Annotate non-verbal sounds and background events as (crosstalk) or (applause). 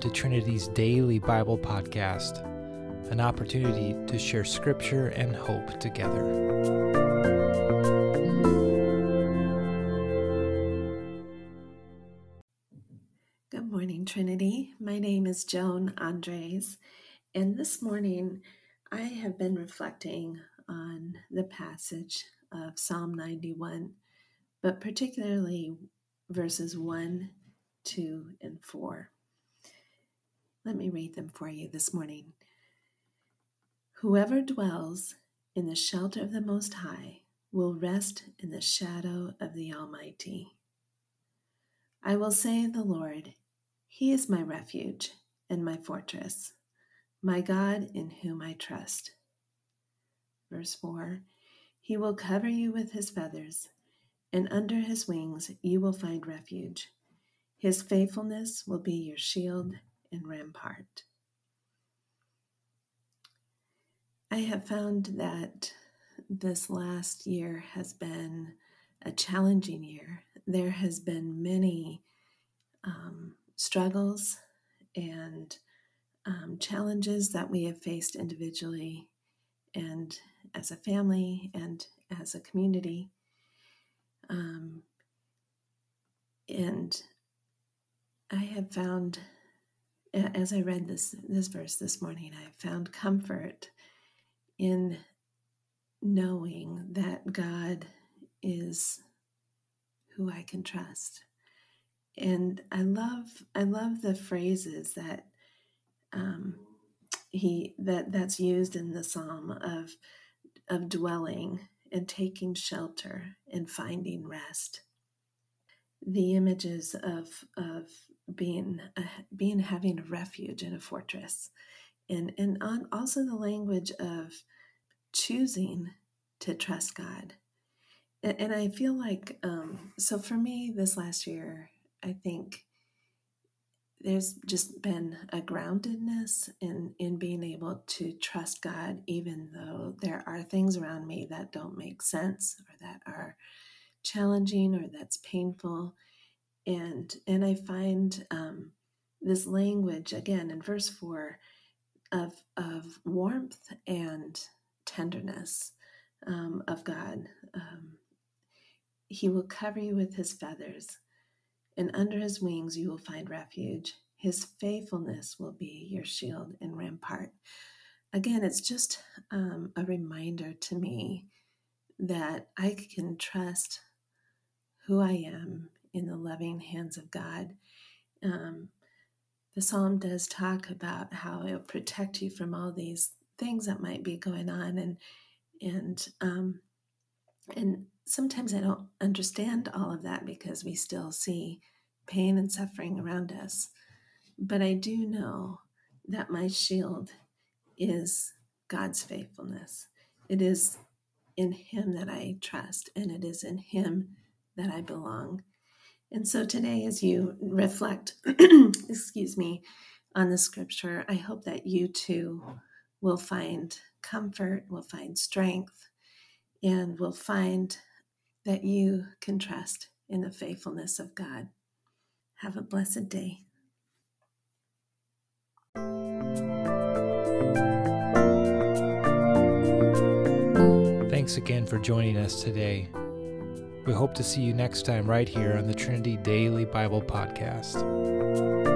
to Trinity's daily Bible podcast, an opportunity to share scripture and hope together. Good morning, Trinity. My name is Joan Andres, and this morning I have been reflecting on the passage of Psalm 91, but particularly verses 1, 2, and 4. Let me read them for you this morning. Whoever dwells in the shelter of the Most High will rest in the shadow of the Almighty. I will say of the Lord, He is my refuge and my fortress, my God in whom I trust. Verse 4 He will cover you with His feathers, and under His wings you will find refuge. His faithfulness will be your shield and rampart. I have found that this last year has been a challenging year. There has been many um, struggles and um, challenges that we have faced individually and as a family and as a community. Um, and I have found as I read this this verse this morning, I found comfort in knowing that God is who I can trust. And I love I love the phrases that um, he that that's used in the psalm of of dwelling and taking shelter and finding rest. The images of of being a, being having a refuge in a fortress. And and on also the language of choosing to trust god. And, and i feel like um, so for me this last year i think there's just been a groundedness in in being able to trust god even though there are things around me that don't make sense or that are challenging or that's painful and and I find um, this language again in verse four of of warmth and tenderness um, of God. Um, he will cover you with his feathers, and under his wings you will find refuge. His faithfulness will be your shield and rampart. Again, it's just um, a reminder to me that I can trust who I am in the loving hands of God. Um, the psalm does talk about how it'll protect you from all these things that might be going on, and and um, and sometimes I don't understand all of that because we still see pain and suffering around us. But I do know that my shield is God's faithfulness. It is in Him that I trust, and it is in Him that I belong. And so today, as you reflect, (clears throat) excuse me, on the scripture, I hope that you too will find comfort, will find strength, and will find that you can trust in the faithfulness of God. Have a blessed day. Thanks again for joining us today. We hope to see you next time right here on the Trinity Daily Bible Podcast.